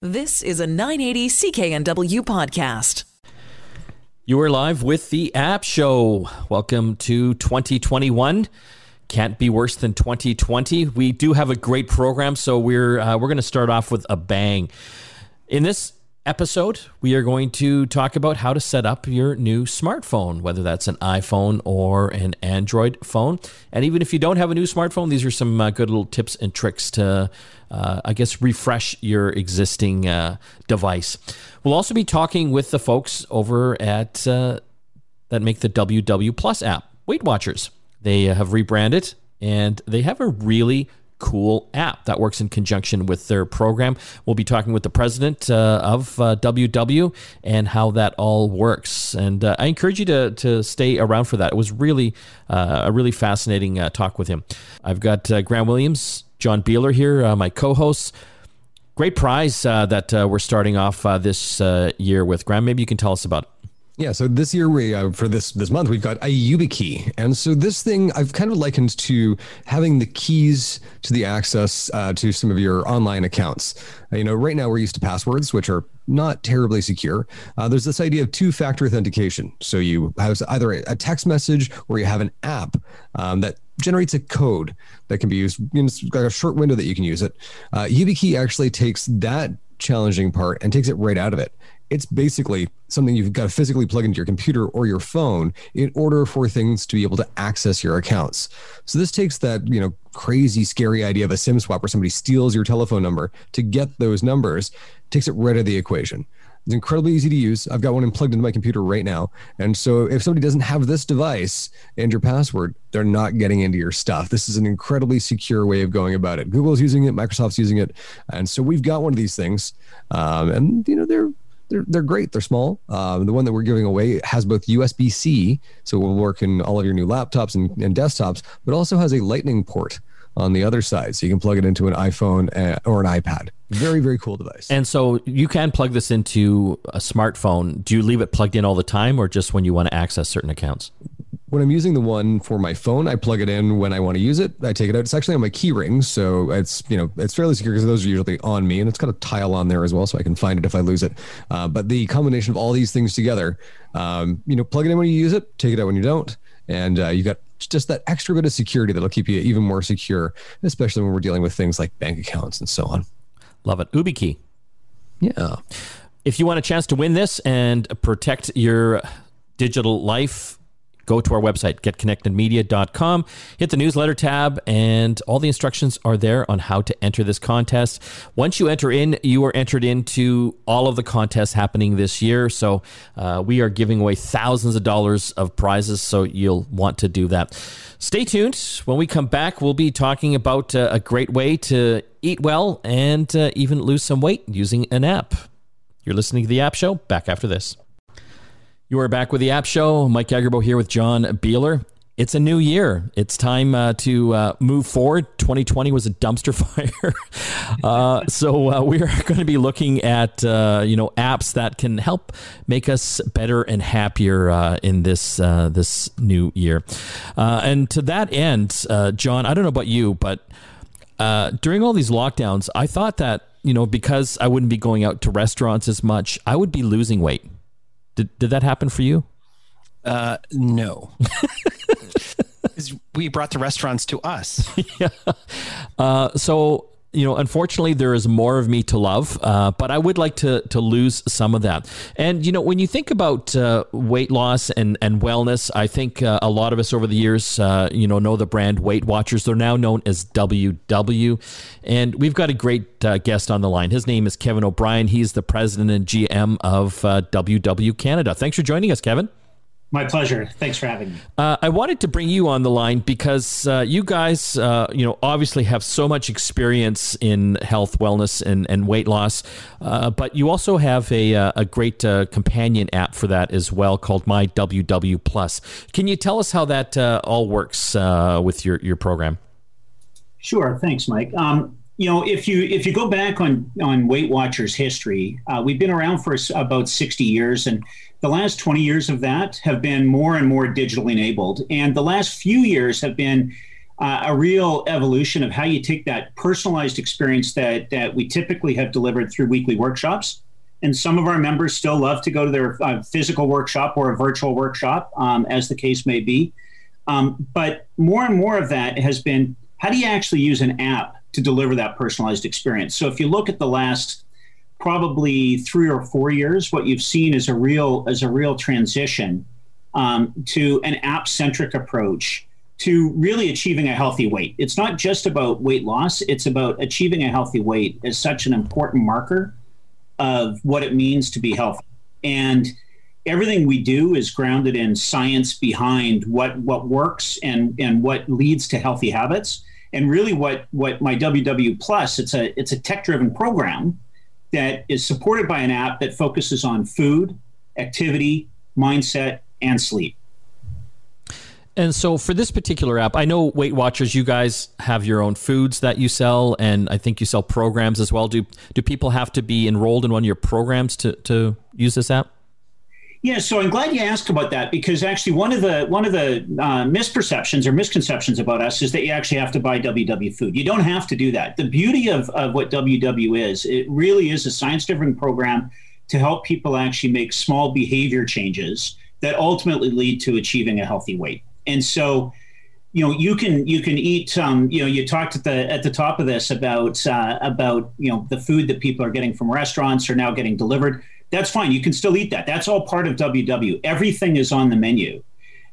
This is a 980 CKNW podcast. You are live with the App Show. Welcome to 2021. Can't be worse than 2020. We do have a great program, so we're uh, we're going to start off with a bang. In this episode, we are going to talk about how to set up your new smartphone, whether that's an iPhone or an Android phone. And even if you don't have a new smartphone, these are some uh, good little tips and tricks to, uh, I guess, refresh your existing uh, device. We'll also be talking with the folks over at uh, that make the WW Plus app, Weight Watchers. They have rebranded and they have a really cool app that works in conjunction with their program. We'll be talking with the president uh, of uh, WW and how that all works. And uh, I encourage you to, to stay around for that. It was really uh, a really fascinating uh, talk with him. I've got uh, Graham Williams, John Biehler here, my co hosts. Great prize that we're starting off this year with. Graham, maybe you can tell us about it. Yeah, so this year we uh, for this this month we've got a YubiKey, and so this thing I've kind of likened to having the keys to the access uh, to some of your online accounts. Uh, you know, right now we're used to passwords, which are not terribly secure. Uh, there's this idea of two-factor authentication. So you have either a text message or you have an app um, that generates a code that can be used. Got a short window that you can use it. Uh, YubiKey actually takes that challenging part and takes it right out of it it's basically something you've got to physically plug into your computer or your phone in order for things to be able to access your accounts. So this takes that, you know, crazy scary idea of a SIM swap where somebody steals your telephone number to get those numbers, takes it right out of the equation. It's incredibly easy to use. I've got one plugged into my computer right now. And so if somebody doesn't have this device and your password, they're not getting into your stuff. This is an incredibly secure way of going about it. Google's using it, Microsoft's using it. And so we've got one of these things. Um, and, you know, they're they're, they're great. They're small. Um, the one that we're giving away has both USB C, so it will work in all of your new laptops and, and, desktops, but also has a Lightning port on the other side, so you can plug it into an iPhone uh, or an iPad. Very very cool device. And so you can plug this into a smartphone. Do you leave it plugged in all the time, or just when you want to access certain accounts? When I'm using the one for my phone, I plug it in when I want to use it. I take it out. It's actually on my key ring, so it's you know it's fairly secure because those are usually on me, and it's got a tile on there as well, so I can find it if I lose it. Uh, but the combination of all these things together, um, you know, plug it in when you use it, take it out when you don't, and uh, you got just that extra bit of security that'll keep you even more secure, especially when we're dealing with things like bank accounts and so on. Love it, YubiKey. Yeah. If you want a chance to win this and protect your digital life go to our website, getconnectedmedia.com, hit the newsletter tab, and all the instructions are there on how to enter this contest. Once you enter in, you are entered into all of the contests happening this year. So uh, we are giving away thousands of dollars of prizes, so you'll want to do that. Stay tuned. When we come back, we'll be talking about uh, a great way to eat well and uh, even lose some weight using an app. You're listening to the App Show. Back after this. You are back with the App Show. Mike Agerbo here with John Biehler. It's a new year. It's time uh, to uh, move forward. 2020 was a dumpster fire, uh, so uh, we are going to be looking at uh, you know apps that can help make us better and happier uh, in this this new year. and to that end, John, I don't know about you, but during all these lockdowns, I thought that you know because I wouldn't be going out to restaurants as much, I would be losing weight. Did did that happen for you? Uh, no. we brought the restaurants to us. yeah. Uh, so you know, unfortunately, there is more of me to love, uh, but I would like to to lose some of that. And you know, when you think about uh, weight loss and and wellness, I think uh, a lot of us over the years, uh, you know, know the brand Weight Watchers. They're now known as WW, and we've got a great uh, guest on the line. His name is Kevin O'Brien. He's the president and GM of WW uh, Canada. Thanks for joining us, Kevin. My pleasure. Thanks for having me. Uh, I wanted to bring you on the line because uh, you guys, uh, you know, obviously have so much experience in health, wellness, and, and weight loss, uh, but you also have a, uh, a great uh, companion app for that as well called My WW Plus. Can you tell us how that all works with your, your program? Sure. Thanks, Mike. Um, you know, if you if you go back on on Weight Watchers history, we've been around for about sixty years, and the last 20 years of that have been more and more digitally enabled. And the last few years have been uh, a real evolution of how you take that personalized experience that that we typically have delivered through weekly workshops. And some of our members still love to go to their uh, physical workshop or a virtual workshop, um, as the case may be. Um, but more and more of that has been how do you actually use an app to deliver that personalized experience? So if you look at the last probably three or four years, what you've seen is a real is a real transition um, to an app centric approach to really achieving a healthy weight. It's not just about weight loss, it's about achieving a healthy weight as such an important marker of what it means to be healthy. And everything we do is grounded in science behind what what works and and what leads to healthy habits. And really what what my WW Plus, it's a it's a tech driven program that is supported by an app that focuses on food, activity, mindset, and sleep. And so for this particular app, I know Weight Watchers, you guys have your own foods that you sell, and I think you sell programs as well. Do do people have to be enrolled in one of your programs to, to use this app? Yeah, so I'm glad you asked about that because actually one of the one of the uh, misperceptions or misconceptions about us is that you actually have to buy WW food. You don't have to do that. The beauty of, of what WW is, it really is a science-driven program to help people actually make small behavior changes that ultimately lead to achieving a healthy weight. And so, you know, you can you can eat. Um, you know, you talked at the at the top of this about uh, about you know the food that people are getting from restaurants are now getting delivered. That's fine. You can still eat that. That's all part of WW. Everything is on the menu.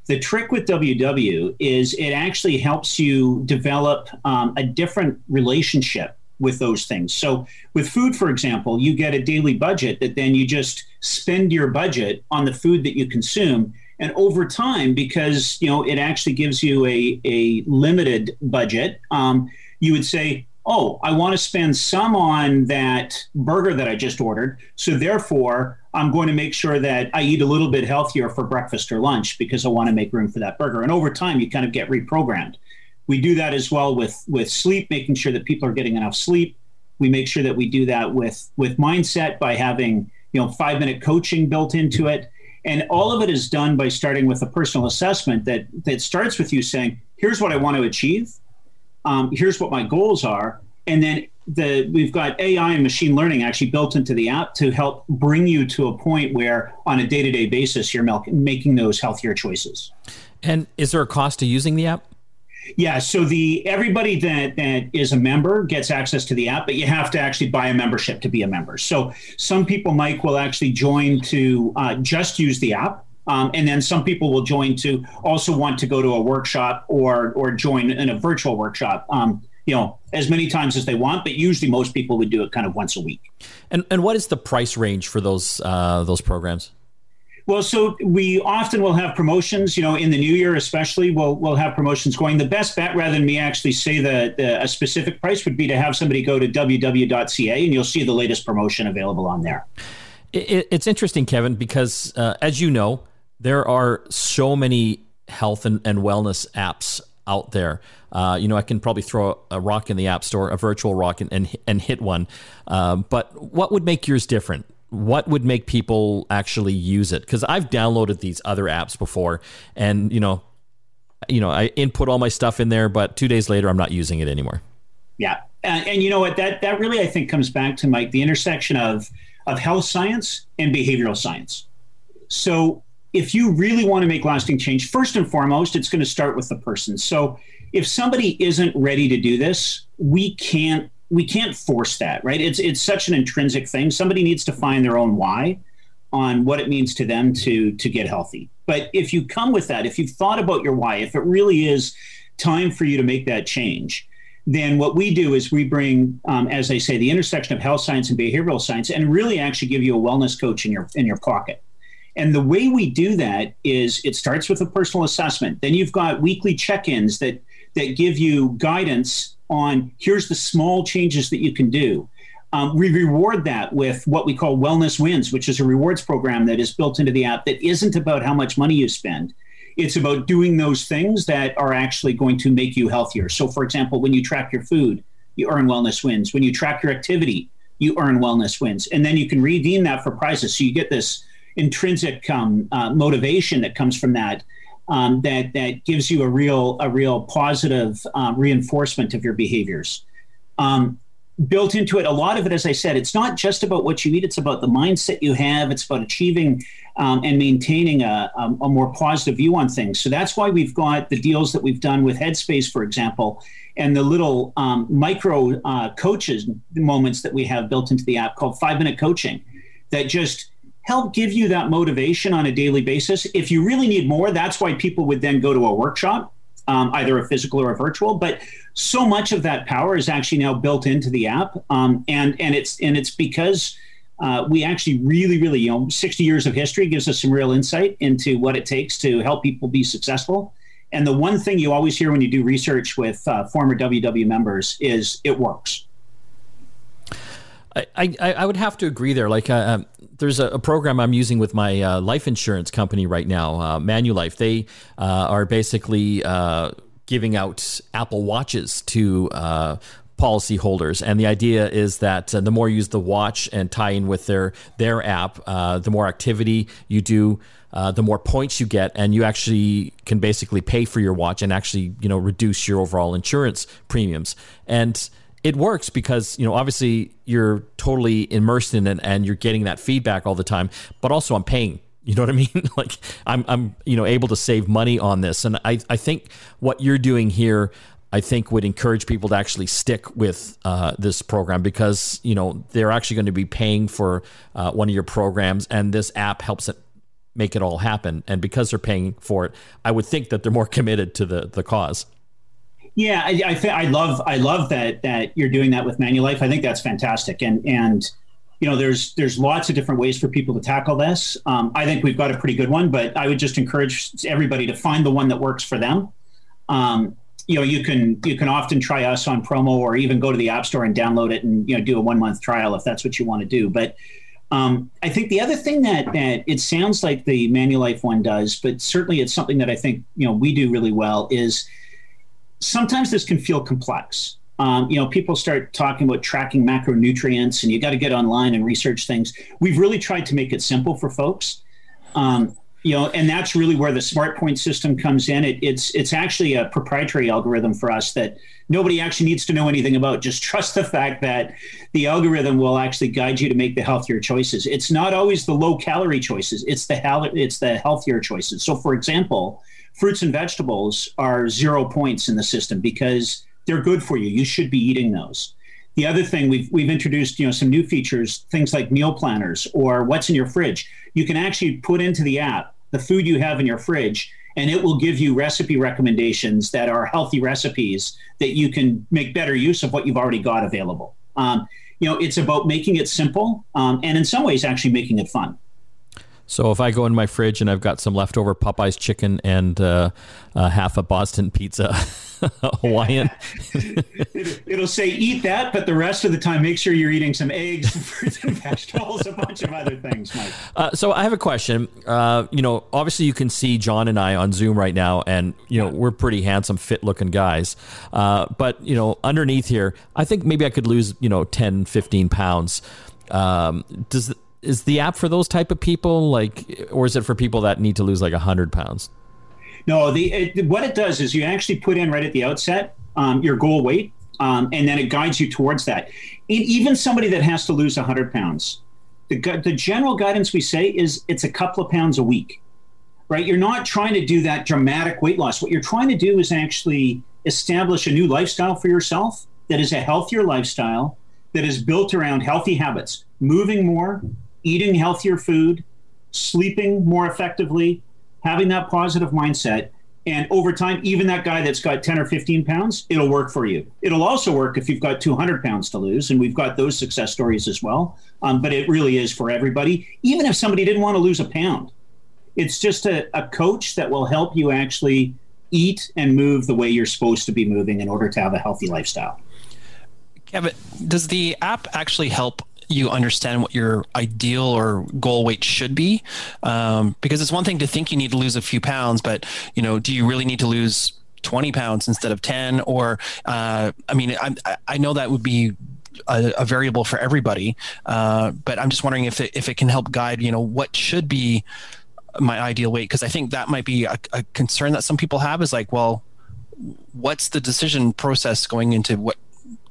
The trick with WW is it actually helps you develop um, a different relationship with those things. So, with food, for example, you get a daily budget that then you just spend your budget on the food that you consume and over time because you know it actually gives you a, a limited budget um, you would say oh i want to spend some on that burger that i just ordered. So therefore i'm going to make sure that i eat a little bit healthier for breakfast or lunch because i want to make room for that burger. And over time you kind of get reprogrammed. We do that as well with with sleep making sure that people are getting enough sleep. We make sure that we do that with with mindset by having you know five minute coaching built into it. And all of it is done by starting with a personal assessment that that starts with you saying, "Here's what I want to achieve. Um, here's what my goals are," and then the we've got AI and machine learning actually built into the app to help bring you to a point where, on a day-to-day basis, you're making those healthier choices. And is there a cost to using the app? Yeah, so the everybody that that is a member gets access to the app, but you have to actually buy a membership to be a member. So some people, Mike, will actually join to uh, just use the app. Um, and then some people will join to also want to go to a workshop or or join in a virtual workshop. Um, you know, as many times as they want, but usually most people would do it kind of once a week. And and what is the price range for those uh, those programs? Well, so we often will have promotions, you know, in the new year, especially, we'll, we'll have promotions going. The best bet, rather than me actually say the, the, a specific price, would be to have somebody go to www.ca and you'll see the latest promotion available on there. It, it's interesting, Kevin, because uh, as you know, there are so many health and, and wellness apps out there. Uh, you know, I can probably throw a rock in the app store, a virtual rock, and and, and hit one. Uh, but what would make yours different? what would make people actually use it because i've downloaded these other apps before and you know you know i input all my stuff in there but two days later i'm not using it anymore yeah and, and you know what that that really i think comes back to mike the intersection of of health science and behavioral science so if you really want to make lasting change first and foremost it's going to start with the person so if somebody isn't ready to do this we can't we can't force that, right? It's it's such an intrinsic thing. Somebody needs to find their own why on what it means to them to to get healthy. But if you come with that, if you've thought about your why, if it really is time for you to make that change, then what we do is we bring, um, as I say, the intersection of health science and behavioral science, and really actually give you a wellness coach in your in your pocket. And the way we do that is it starts with a personal assessment. Then you've got weekly check-ins that that give you guidance on here's the small changes that you can do. Um, we reward that with what we call Wellness Wins, which is a rewards program that is built into the app that isn't about how much money you spend. It's about doing those things that are actually going to make you healthier. So, for example, when you track your food, you earn wellness wins. When you track your activity, you earn wellness wins. And then you can redeem that for prizes. So you get this intrinsic um, uh, motivation that comes from that um, that that gives you a real a real positive um, reinforcement of your behaviors. Um, built into it, a lot of it, as I said, it's not just about what you eat; it's about the mindset you have. It's about achieving um, and maintaining a, a, a, more positive view on things. So that's why we've got the deals that we've done with Headspace, for example, and the little um, micro uh, coaches moments that we have built into the app called Five Minute Coaching, that just help give you that motivation on a daily basis. If you really need more, that's why people would then go to a workshop, um, either a physical or a virtual. But so much of that power is actually now built into the app, um, and and it's and it's because. Uh, we actually really, really, you know, 60 years of history gives us some real insight into what it takes to help people be successful. And the one thing you always hear when you do research with uh, former WW members is it works. I, I, I would have to agree there. Like, uh, um, there's a, a, program I'm using with my uh, life insurance company right now, uh, Manulife. They uh, are basically uh, giving out Apple Watches to uh, policyholders, and the idea is that uh, the more you use the watch and tie in with their their app, uh, the more activity you do. Uh, the more points you get, and you actually can basically pay for your watch and actually, you know, reduce your overall insurance premiums. And it works because you know obviously you're totally immersed in it and you're getting that feedback all the time but also i'm paying you know what i mean like i'm i'm you know able to save money on this and i i think what you're doing here I think would encourage people to actually stick with uh, this program because you know they're actually going to be paying for uh, one of your programs, and this app helps it make it all happen. And because they're paying for it, I would think that they're more committed to the the cause. Yeah, I, I, I love I love that that you're doing that with Manulife. I think that's fantastic, and and you know there's there's lots of different ways for people to tackle this. Um, I think we've got a pretty good one, but I would just encourage everybody to find the one that works for them. Um, you know, you can you can often try us on promo, or even go to the App Store and download it, and you know do a one month trial if that's what you want to do. But um, I think the other thing that that it sounds like the Manulife one does, but certainly it's something that I think you know we do really well is sometimes this can feel complex. Um, you know, people start talking about tracking macronutrients, and you got to get online and research things. We've really tried to make it simple for folks. Um, you know, and that's really where the smart point system comes in. It, it's it's actually a proprietary algorithm for us that nobody actually needs to know anything about. Just trust the fact that the algorithm will actually guide you to make the healthier choices. It's not always the low calorie choices; it's the it's the healthier choices. So, for example, fruits and vegetables are zero points in the system because they're good for you. You should be eating those. The other thing we've we've introduced, you know, some new features, things like meal planners or what's in your fridge. You can actually put into the app the food you have in your fridge and it will give you recipe recommendations that are healthy recipes that you can make better use of what you've already got available. Um, you know, it's about making it simple um, and in some ways actually making it fun. So if I go in my fridge and I've got some leftover Popeyes chicken and uh, uh, half a Boston pizza, Hawaiian, it'll say eat that, but the rest of the time make sure you're eating some eggs, fruits and vegetables, a bunch of other things, Mike. Uh, so I have a question. Uh, you know, obviously you can see John and I on Zoom right now, and you know we're pretty handsome, fit-looking guys. Uh, but you know, underneath here, I think maybe I could lose you know 10, 15 pounds. Um, does is the app for those type of people like or is it for people that need to lose like 100 pounds? No the it, what it does is you actually put in right at the outset um, your goal weight um, and then it guides you towards that. Even somebody that has to lose 100 pounds the, the general guidance we say is it's a couple of pounds a week right? You're not trying to do that dramatic weight loss. What you're trying to do is actually establish a new lifestyle for yourself that is a healthier lifestyle that is built around healthy habits moving more eating healthier food, sleeping more effectively, having that positive mindset. And over time, even that guy that's got 10 or 15 pounds, it'll work for you. It'll also work if you've got 200 pounds to lose. And we've got those success stories as well. Um, but it really is for everybody, even if somebody didn't want to lose a pound. It's just a, a coach that will help you actually eat and move the way you're supposed to be moving in order to have a healthy lifestyle. Kevin, does the app actually help you understand what your ideal or goal weight should be. Um, because it's one thing to think you need to lose a few pounds but you know do you really need to lose 20 pounds instead of 10 or uh, i mean I, I know that would be a, a variable for everybody uh, but i'm just wondering if it, if it can help guide you know what should be my ideal weight. Because I think that might be a, a concern that some people have is like, well, what's the decision process going into what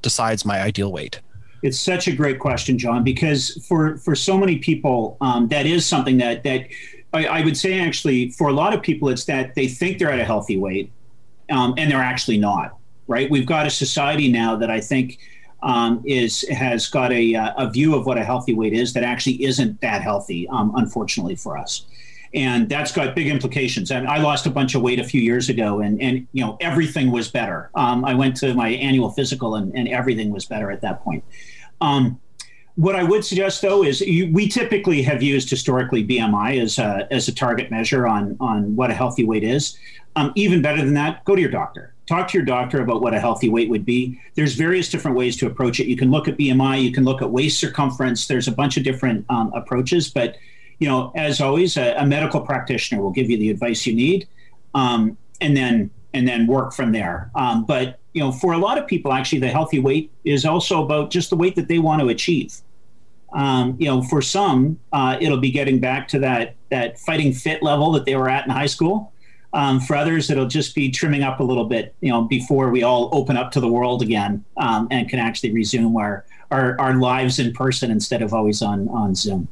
decides my ideal weight? It's such a great question, John, because for for so many people, um, that is something that that I, I, would say actually for a lot of people, it's that they think they're at a healthy weight, um, and they're actually not. Right? We've got a society now that I think um, is has got a a view of what a healthy weight is that actually isn't that healthy, um, unfortunately for us and that's got big implications. I, I lost a bunch of weight a few years ago, and and you know everything was better. Um, I went to my annual physical, and, and everything was better at that point. Um, what I would suggest, though, is you, we typically have used historically BMI as a, as a target measure on on what a healthy weight is. Um, even better than that, go to your doctor. Talk to your doctor about what a healthy weight would be. There's various different ways to approach it. You can look at BMI, you can look at waist circumference. There's a bunch of different um, approaches, but you know, as always, a, a medical practitioner will give you the advice you need, um, and then and then work from there. Um, but you know, for a lot of people, actually, the healthy weight is also about just the weight that they want to achieve. Um, you know, for some, uh, it'll be getting back to that that fighting fit level that they were at in high school. Um, for others, it'll just be trimming up a little bit, you know, before we all open up to the world again um, and can actually resume our, our our lives in person instead of always on on Zoom.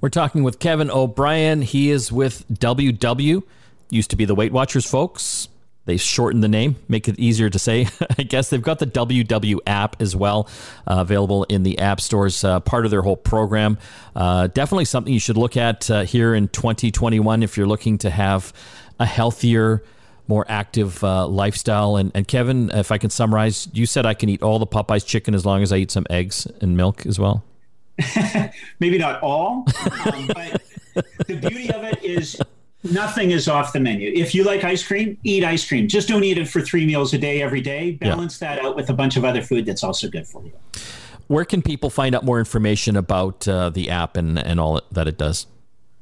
We're talking with Kevin O'Brien. He is with WW, used to be the Weight Watchers folks. They shortened the name, make it easier to say. I guess they've got the WW app as well, uh, available in the app stores, uh, part of their whole program. Uh, definitely something you should look at uh, here in 2021 if you're looking to have a healthier, more active uh, lifestyle. And, and Kevin, if I can summarize, you said I can eat all the Popeyes chicken as long as I eat some eggs and milk as well. maybe not all, um, but the beauty of it is nothing is off the menu. If you like ice cream, eat ice cream. Just don't eat it for three meals a day every day. Balance yeah. that out with a bunch of other food that's also good for you. Where can people find out more information about uh, the app and, and all that it does?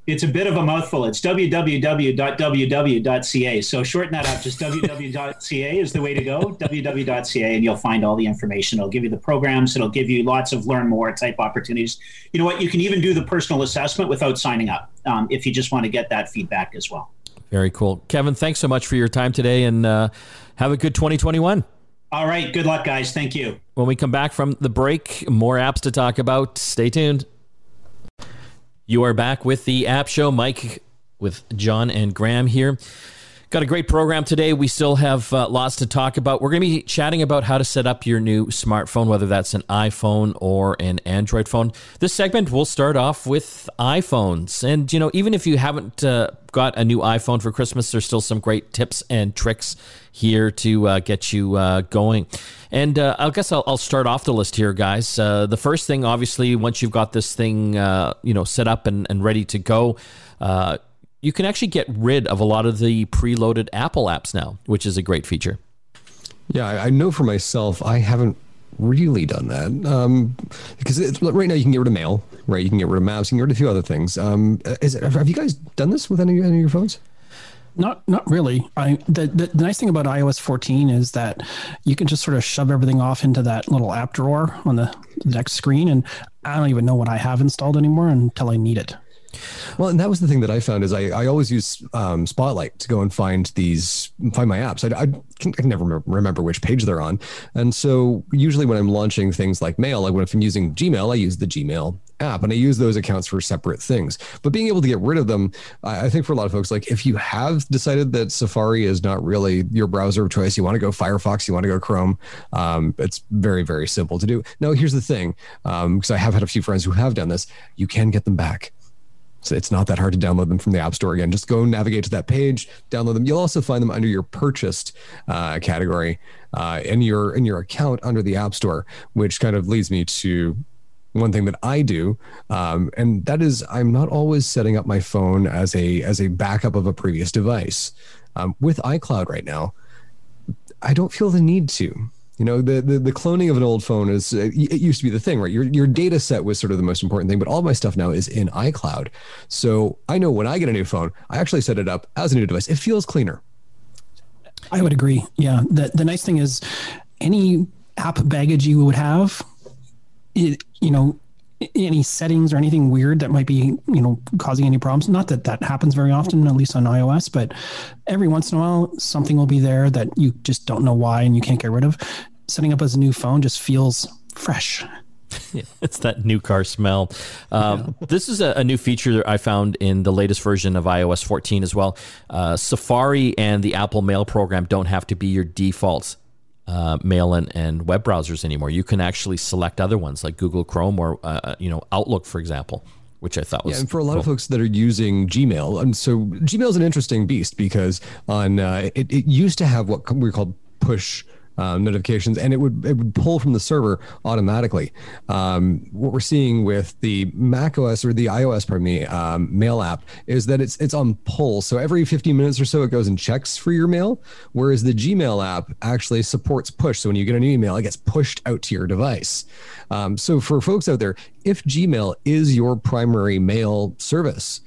It's a bit of a mouthful. It's www.ww.ca. So shorten that up. Just www.ca is the way to go. www.ca, and you'll find all the information. It'll give you the programs. It'll give you lots of learn more type opportunities. You know what? You can even do the personal assessment without signing up um, if you just want to get that feedback as well. Very cool, Kevin. Thanks so much for your time today, and uh, have a good 2021. All right. Good luck, guys. Thank you. When we come back from the break, more apps to talk about. Stay tuned. You are back with the App Show. Mike with John and Graham here. Got a great program today. We still have uh, lots to talk about. We're going to be chatting about how to set up your new smartphone, whether that's an iPhone or an Android phone. This segment will start off with iPhones. And, you know, even if you haven't uh, got a new iPhone for Christmas, there's still some great tips and tricks here to uh, get you uh, going. And uh, I guess I'll, I'll, start off the list here, guys. Uh, the first thing, obviously, once you've got this thing, you know, set up and, and ready to go, uh, you can actually get rid of a lot of the preloaded Apple apps now, which is a great feature. Yeah, I know for myself, I haven't really done that um, because right now you can get rid of mail, right? You can get rid of maps, you can get rid of a few other things. Um, is, have you guys done this with any, any of your phones? Not not really. I the, the, the nice thing about iOS 14 is that you can just sort of shove everything off into that little app drawer on the next screen, and I don't even know what I have installed anymore until I need it. Well, and that was the thing that I found is I, I always use um, Spotlight to go and find these find my apps. I, I, can, I can never remember which page they're on, and so usually when I'm launching things like Mail, like when if I'm using Gmail, I use the Gmail app and I use those accounts for separate things. But being able to get rid of them, I think for a lot of folks, like if you have decided that Safari is not really your browser of choice, you want to go Firefox, you want to go Chrome, um, it's very, very simple to do. Now, here's the thing because um, I have had a few friends who have done this, you can get them back. So it's not that hard to download them from the App Store again. Just go navigate to that page, download them. You'll also find them under your purchased uh, category uh, in your in your account under the App Store, which kind of leads me to one thing that I do, um, and that is I'm not always setting up my phone as a as a backup of a previous device. Um, with iCloud right now, I don't feel the need to. You know, the, the, the cloning of an old phone is uh, it used to be the thing, right? Your your data set was sort of the most important thing, but all my stuff now is in iCloud. So I know when I get a new phone, I actually set it up as a new device. It feels cleaner. I would agree. Yeah. The the nice thing is any app baggage you would have, it you know, any settings or anything weird that might be you know causing any problems not that that happens very often at least on ios but every once in a while something will be there that you just don't know why and you can't get rid of setting up as a new phone just feels fresh it's that new car smell. Um, yeah. This is a, a, new feature that I found in the latest version of iOS 14 as well. Uh, Safari and the Apple Mail program don't have to be your default uh, mail and, and web browsers anymore. You can actually select other ones like Google Chrome or uh, uh, you know Outlook, for example, which I thought was yeah. And for a lot cool. of folks that are using Gmail, and so Gmail is an interesting beast because on uh, it, it used to have what we call push um, notifications, and it would it would pull from the server automatically. Um, what we're seeing with the Mac OS or the iOS, pardon me, um, mail app is that it's it's on pull. So every 15 minutes or so, it goes and checks for your mail. Whereas the Gmail app actually supports push. So when you get a new email, it gets pushed out to your device. Um, so for folks out there, if Gmail is your primary mail service,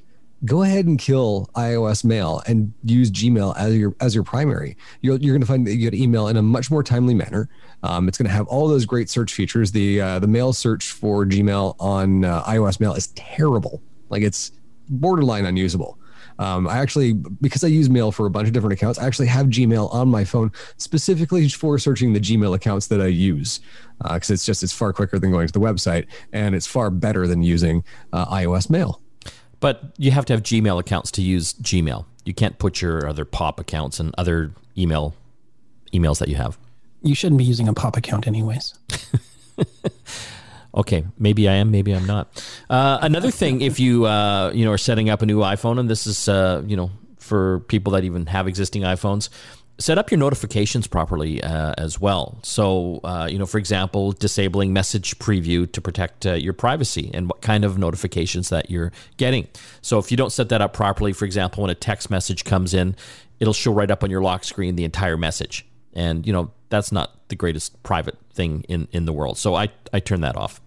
go ahead and kill iOS Mail and use Gmail as your as your primary. You're, you're going to find that you get email in a much more timely manner. Um, it's going to have all those great search features. The uh, the mail search for Gmail on uh, iOS Mail is terrible. Like it's borderline unusable. Um, I actually, because I use mail for a bunch of different accounts, I actually have Gmail on my phone specifically for searching the Gmail accounts that I use because uh, it's just it's far quicker than going to the website and it's far better than using uh, iOS Mail. But you have to have Gmail accounts to use Gmail. You can't put your other pop accounts and other email emails that you have. You shouldn't be using a pop account anyways. okay, maybe I am, maybe I'm not. Uh, another thing, if you uh, you know are setting up a new iPhone, and this is uh, you know for people that even have existing iPhones, set up your notifications properly uh, as well. So, uh, you know, for example, disabling message preview to protect uh, your privacy and what kind of notifications that you're getting. So, if you don't set that up properly, for example, when a text message comes in, it'll show right up on your lock screen the entire message. And, you know, that's not the greatest private thing in, in the world. So, I, I turn that off.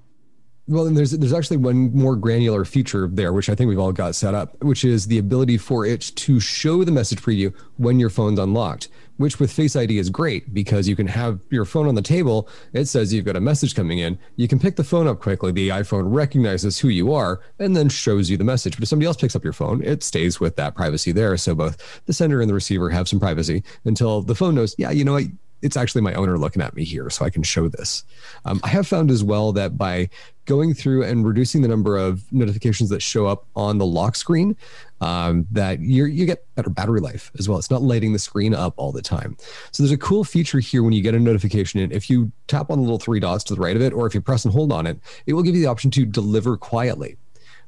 Well, and there's there's actually one more granular feature there, which I think we've all got set up, which is the ability for it to show the message preview when your phone's unlocked which with Face ID is great because you can have your phone on the table. It says you've got a message coming in. You can pick the phone up quickly. The iPhone recognizes who you are and then shows you the message. But if somebody else picks up your phone, it stays with that privacy there. So both the sender and the receiver have some privacy until the phone knows, yeah, you know what? It's actually my owner looking at me here, so I can show this. Um, I have found as well that by going through and reducing the number of notifications that show up on the lock screen, um, that you you get better battery life as well. It's not lighting the screen up all the time. So there's a cool feature here when you get a notification and if you tap on the little three dots to the right of it, or if you press and hold on it, it will give you the option to deliver quietly.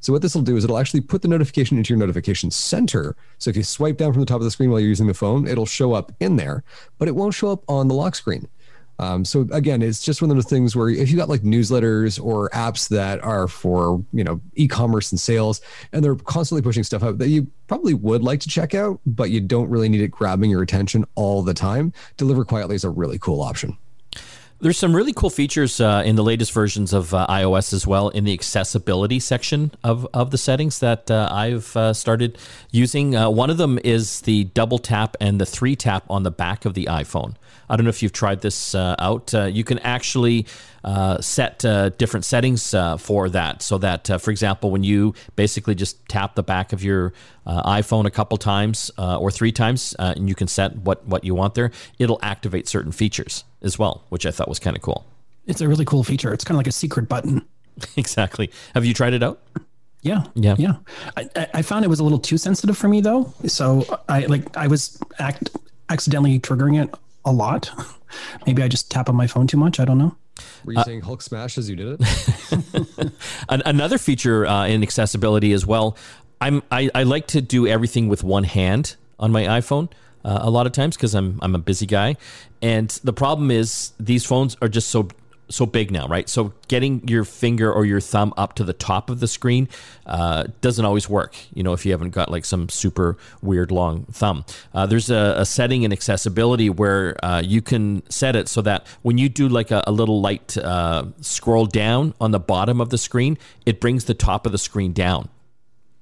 So what this will do is it'll actually put the notification into your notification center. So if you swipe down from the top of the screen while you're using the phone, it'll show up in there, but it won't show up on the lock screen. Um, so again, it's just one of those things where if you got like newsletters or apps that are for you know e-commerce and sales, and they're constantly pushing stuff out that you probably would like to check out, but you don't really need it grabbing your attention all the time. Deliver quietly is a really cool option. There's some really cool features uh, in the latest versions of uh, iOS as well in the accessibility section of, of the settings that uh, I've uh, started using. Uh, one of them is the double tap and the three tap on the back of the iPhone. I don't know if you've tried this uh, out. You can actually uh, set uh, different settings uh, for that. So that, uh, for example, when you basically just tap the back of your iPhone a couple times or three times, and you can set what what you want there, it'll activate certain features as well, which I thought was kind of cool. It's a really cool feature. It's kind of like a secret button. exactly. Have you tried it out? Yeah, yeah, yeah. I, I found it was a little too sensitive for me though. So I like I was act accidentally triggering it a lot. Maybe I just tap on my phone too much. I don't know. Were you uh, saying Hulk smash as you did it? Another feature uh, in accessibility as well. I'm I, I, like to do everything with one hand on my iPhone. Uh, a lot of times because I'm I'm a busy guy, and the problem is these phones are just so so big now, right? So getting your finger or your thumb up to the top of the screen uh, doesn't always work. You know, if you haven't got like some super weird long thumb, uh, there's a, a, setting in accessibility where uh, you can set it so that when you do like a, a little light uh, scroll down on the bottom of the screen, it brings the top of the screen down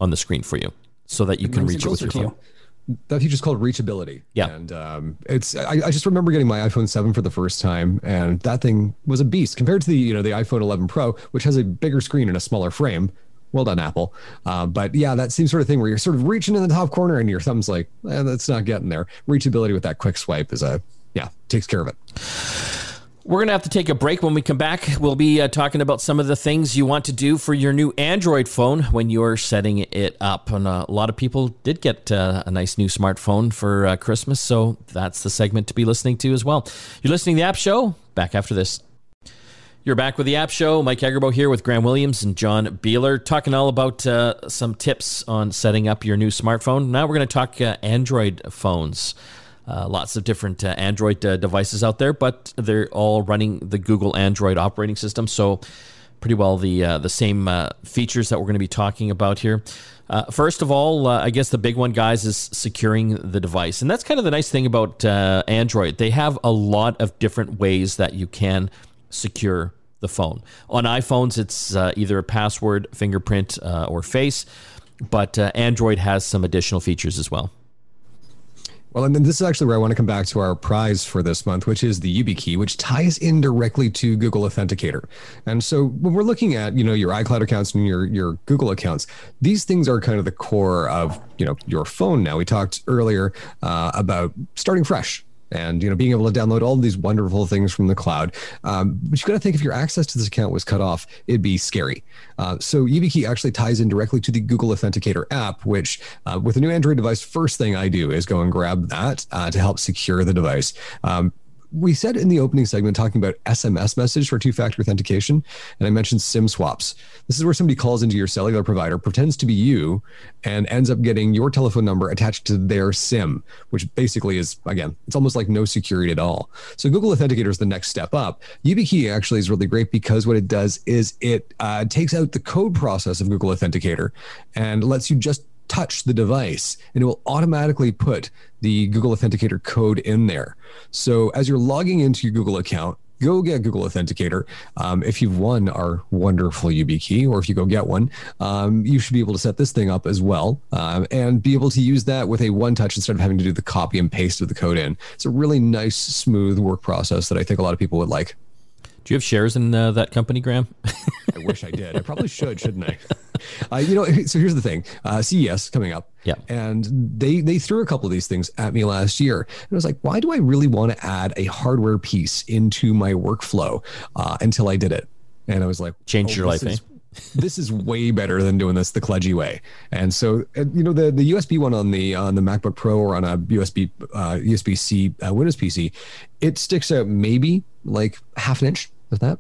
on the screen for you, so that you it can reach it with your phone. That feature is called reachability. Yeah. And um, it's I, I just remember getting my iPhone 7 for the first time, and that thing was a beast compared to the you know the iPhone 11 Pro, which has a bigger screen and a smaller frame. Well done, Apple. Uh, but yeah, that same sort of thing where you're sort of reaching in the top corner and your thumb's like, eh, that's not getting there. Reachability with that quick swipe is a yeah takes care of it. We're going to have to take a break. When we come back, we'll be uh, talking about some of the things you want to do for your new Android phone when you're setting it up. And uh, a lot of people did get uh, a nice new smartphone for uh, Christmas. So that's the segment to be listening to as well. You're listening to the App Show. Back after this. You're back with the App Show. Mike Agerbo here with Graham Williams and John Biehler, talking all about uh, some tips on setting up your new smartphone. Now we're going to talk uh, Android phones. Uh, lots of different uh, Android uh, devices out there, but they're all running the Google Android operating system. So, pretty well the uh, the same uh, features that we're going to be talking about here. First of all, I guess the big one, guys, is securing the device, and that's kind of the nice thing about Android. They have a lot of different ways that you can secure the phone. On iPhones, it's either a password, fingerprint, or face, but Android has some additional features as well. Well, and then this is actually where I want to come back to our prize for this month, which is the YubiKey, which ties in directly to Google Authenticator. And so when we're looking at, you know, your iCloud accounts and your your Google accounts, these things are kind of the core of, you know, your phone now. We talked earlier uh, about starting fresh and you know being able to download all these wonderful things from the cloud. Um, but you got to think if your access to this account was cut off, it'd be scary. Uh, so YubiKey actually ties in directly to the Google Authenticator app, which uh, with a new Android device, first thing I do is go and grab that uh, to help secure the device. Um, we said in the opening segment talking about SMS message for two-factor authentication, and I mentioned SIM swaps. This is where somebody calls into your cellular provider, pretends to be you, and ends up getting your telephone number attached to their SIM, which basically is again, it's almost like no security at all. So Google Authenticator is the next step up. YubiKey actually is really great because what it does is it uh, takes out the code process of Google Authenticator and lets you just touch the device and it will automatically put the Google Authenticator code in there. So as you're logging into your Google account, go get Google Authenticator. Um, if you've won our wonderful YubiKey, or if you go get one, um, you should be able to set this thing up as well um, and be able to use that with a one touch instead of having to do the copy and paste of the code in. It's a really nice, smooth work process that I think a lot of people would like. Do you have shares in uh, that company, Graham? I wish I did. I probably should, shouldn't I? Uh, you know, so here's the thing: uh, CES coming up, yeah, and they they threw a couple of these things at me last year, and I was like, why do I really want to add a hardware piece into my workflow? Uh, until I did it, and I was like, change oh, your life, is, eh? this is way better than doing this the kludgy way. And so, you know, the, the USB one on the on the MacBook Pro or on a USB uh, USB C uh, Windows PC, it sticks out maybe like half an inch with that.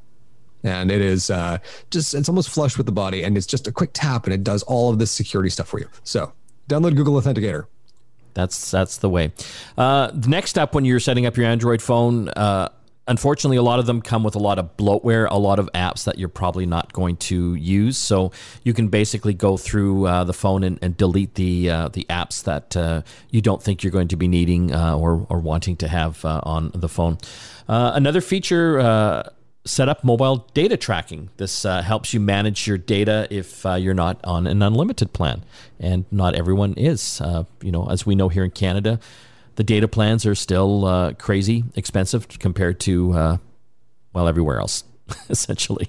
And it is uh, just, it's almost flush with the body and it's just a quick tap and it does all of this security stuff for you. So download Google Authenticator. That's that's the way. Uh, the next step when you're setting up your Android phone, uh, unfortunately, a lot of them come with a lot of bloatware, a lot of apps that you're probably not going to use. So you can basically go through uh, the phone and, and delete the uh, the apps that uh, you don't think you're going to be needing uh, or or wanting to have uh, on the phone. Uh, another feature set up mobile data tracking. This uh, helps you manage your data if uh, you're not on an unlimited plan, and not everyone is. Uh, you know, as we know here in Canada, the data plans are still uh, crazy expensive compared to uh, well everywhere else, essentially.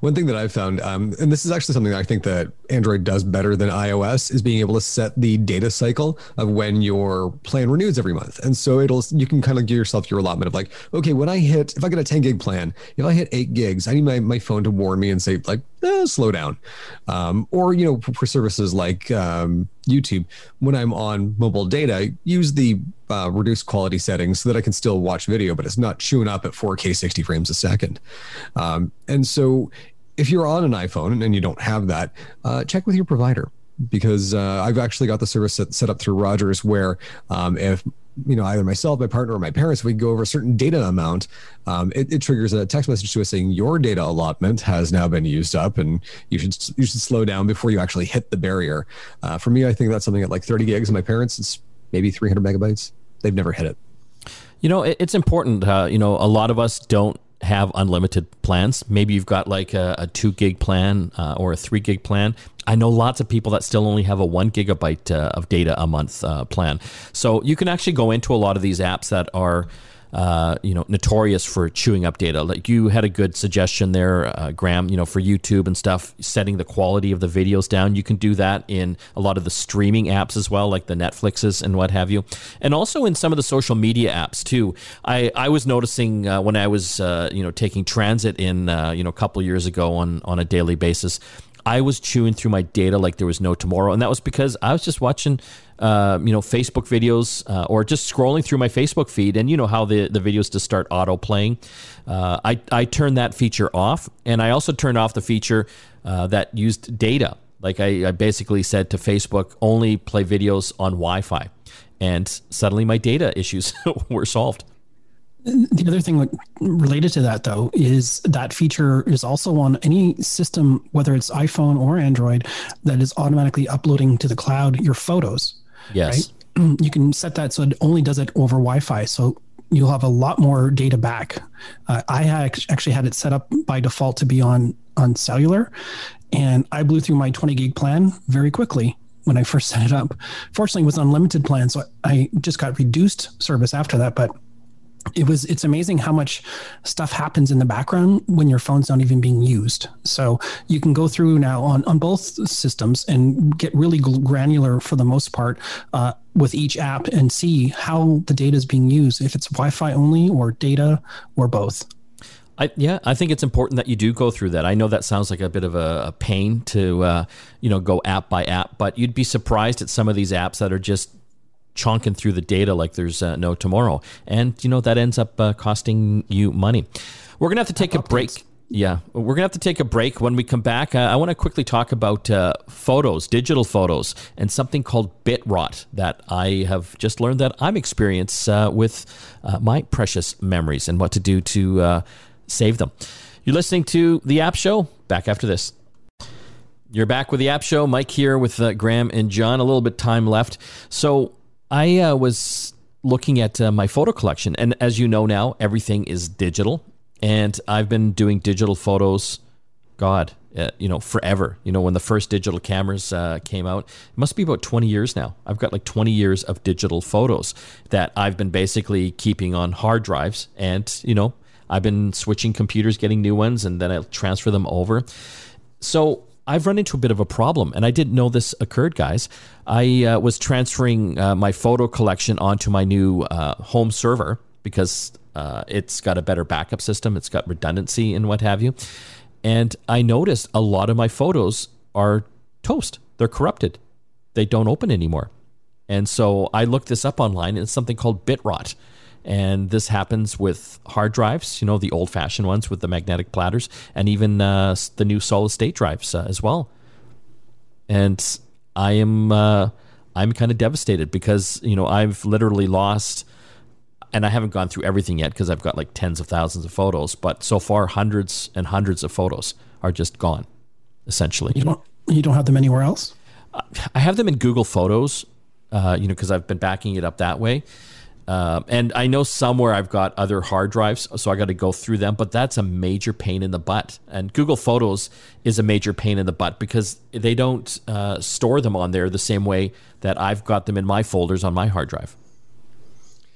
One thing that I've found, um, and this is actually something I think that Android does better than iOS, is being able to set the data cycle of when your plan renews every month. And so it'll you can kind of give yourself your allotment of like, okay, when I hit, if I get a 10 gig plan, if I hit eight gigs, I need my, my phone to warn me and say like, eh, slow down. Um, or you know, for, services like um, YouTube, when I'm on mobile data, use the uh, reduced quality settings so that I can still watch video, but it's not chewing up at 4K 60 frames a second. Um, and so if you're on an iPhone and you don't have that, uh, check with your provider because uh, I've actually got the service set, set up through Rogers where um, if you know either myself, my partner, or my parents, we go over a certain data amount, um, it, it, triggers a text message to us saying your data allotment has now been used up, and you should you should slow down before you actually hit the barrier. Uh, for me, I think that's something at like 30 gigs. My parents, it's maybe 300 megabytes. They've never hit it. You know, it's important. Uh, you know, a lot of us don't have unlimited plans. Maybe you've got like a, a two gig plan uh, or a three gig plan. I know lots of people that still only have a one gigabyte uh, of data a month uh, plan. So you can actually go into a lot of these apps that are uh, you know, notorious for chewing up data. Like you had a good suggestion there, uh, Graham. You know, for YouTube and stuff, setting the quality of the videos down. You can do that in a lot of the streaming apps as well, like the Netflixes and what have you, and also in some of the social media apps too. I I was noticing uh, when I was uh, you know taking transit in uh, you know a couple years ago on on a daily basis. I was chewing through my data like there was no tomorrow, and that was because I was just watching uh, you know, Facebook videos uh, or just scrolling through my Facebook feed, and you know how the, the videos just start auto playing. Uh, I, I turned that feature off, and I also turned off the feature uh, that used data. Like I, I basically said to Facebook, only play videos on Wi Fi. And suddenly my data issues were solved. The other thing related to that, though, is that feature is also on any system, whether it's iPhone or Android, that is automatically uploading to the cloud your photos. Yes. Right? You can set that so it only does it over Wi Fi. So you'll have a lot more data back. Uh, I actually had it set up by default to be on on cellular, and I blew through my 20 gig plan very quickly when I first set it up. Fortunately, it was unlimited plan, so I just got reduced service after that. But it was it's amazing how much stuff happens in the background when your phone's not even being used so you can go through now on on both systems and get really granular for the most part uh, with each app and see how the data is being used if it's wi-fi only or data or both I, yeah, I think it's important that you do go through that. I know that sounds like a bit of a, a pain to, uh, you know, go app by app, but you'd be surprised at some of these apps that are just chonking through the data like there's uh, no tomorrow. And, you know, that ends up uh, costing you money. We're going to have to take a break. Yeah, we're going to have to take a break. When we come back, uh, I want to quickly talk about uh, photos, digital photos, and something called bit rot that I have just learned that I'm experienced uh, with uh, my precious memories and what to do to uh, save them. You're listening to The App Show. Back after this. You're back with The App Show. Mike here with uh, Graham and John. A little bit time left. So I uh, was looking at uh, my photo collection, and as you know now, everything is digital, and I've been doing digital photos. God, uh, you know, forever. You know, when the first digital cameras uh, came out, it must be about 20 years now. I've got like 20 years of digital photos that I've been basically keeping on hard drives, and you know, I've been switching computers, getting new ones, and then I transfer them over. So I've run into a bit of a problem, and I didn't know this occurred, guys. I uh, was transferring uh, my photo collection onto my new uh, home server because uh, it's got a better backup system, it's got redundancy and what have you. And I noticed a lot of my photos are toast, they're corrupted, they don't open anymore. And so I looked this up online, and it's something called bit rot. And this happens with hard drives, you know, the old fashioned ones with the magnetic platters, and even uh, the new solid state drives uh, as well. And I am uh, I'm kind of devastated because you know I've literally lost, and I haven't gone through everything yet because I've got like tens of thousands of photos, but so far hundreds and hundreds of photos are just gone, essentially. You don't you don't have them anywhere else. I have them in Google Photos, uh, you know, because I've been backing it up that way. Um, and I know somewhere I've got other hard drives, so I got to go through them. But that's a major pain in the butt. And Google Photos is a major pain in the butt because they don't uh, store them on there the same way that I've got them in my folders on my hard drive.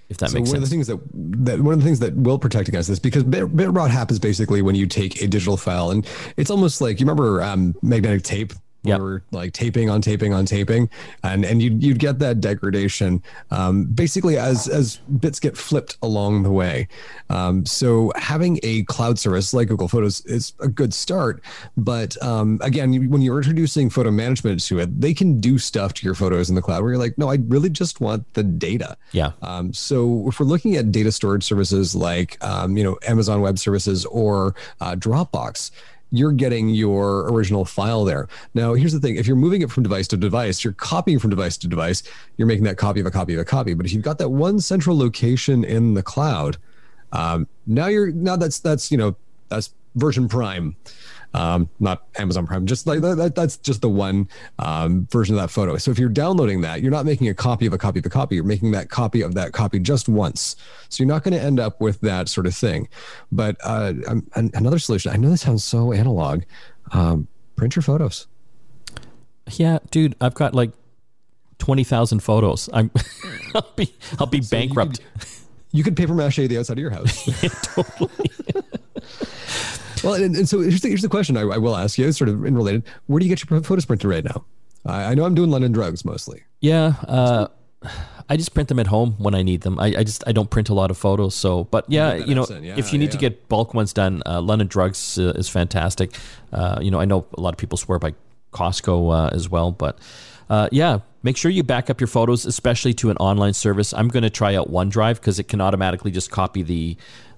If that so makes one sense. of the things that, that one of the things that will protect against this because bit, bit rot happens basically when you take a digital file and it's almost like you remember um, magnetic tape Yep. or like taping on taping on taping and and you'd, you'd get that degradation um, basically as as bits get flipped along the way um, so having a cloud service like google photos is a good start but um, again when you're introducing photo management to it they can do stuff to your photos in the cloud where you're like no i really just want the data Yeah. um, so if we're looking at data storage services like um, you know amazon web services or uh, dropbox you're getting your original file there. Now, here's the thing if you're moving it from device to device, you're copying from device to device, you're making that copy of a copy of a copy. But if you've got that one central location in the cloud, um, now you're now that's that's you know that's version Prime um, not Amazon Prime. Just like that, that's just the one um, version of that photo. So if you're downloading that, you're not making a copy of a copy of a copy. You're making that copy of that copy just once. So you're not going to end up with that sort of thing. But uh, um, another solution. I know this sounds so analog. Um, print your photos. Yeah, dude, I've got like twenty thousand photos. I'm, I'll be, I'll be so bankrupt. You could, you could paper mache the outside of your house. yeah, totally. Well, and, and, so here's the, here's the question I, I, will ask you, sort of in related. Where do you get your photos printed right now? I, I know I'm doing London Drugs mostly. Yeah, uh, I just print them at home when I need them. I, I, just I don't print a lot of photos. So, but yeah, you know, yeah, if you need yeah. to get bulk ones done, uh, London Drugs uh, is fantastic. Uh, you know, I know a lot of people swear by Costco uh, as well, but uh, yeah, make sure you back up your photos, especially to an online service. I'm going to try out OneDrive because it can automatically just copy the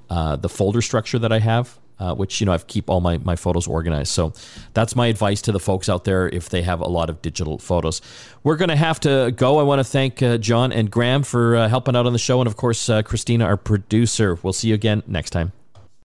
the folder structure that I have uh, which you know I keep all my, my photos organized. So that's my advice to the folks out there if they have a lot of digital photos. We're going to have to go. I want to thank uh, John and Graham for uh, helping out on the show, and of course uh, Christina, our producer. We'll see you again next time.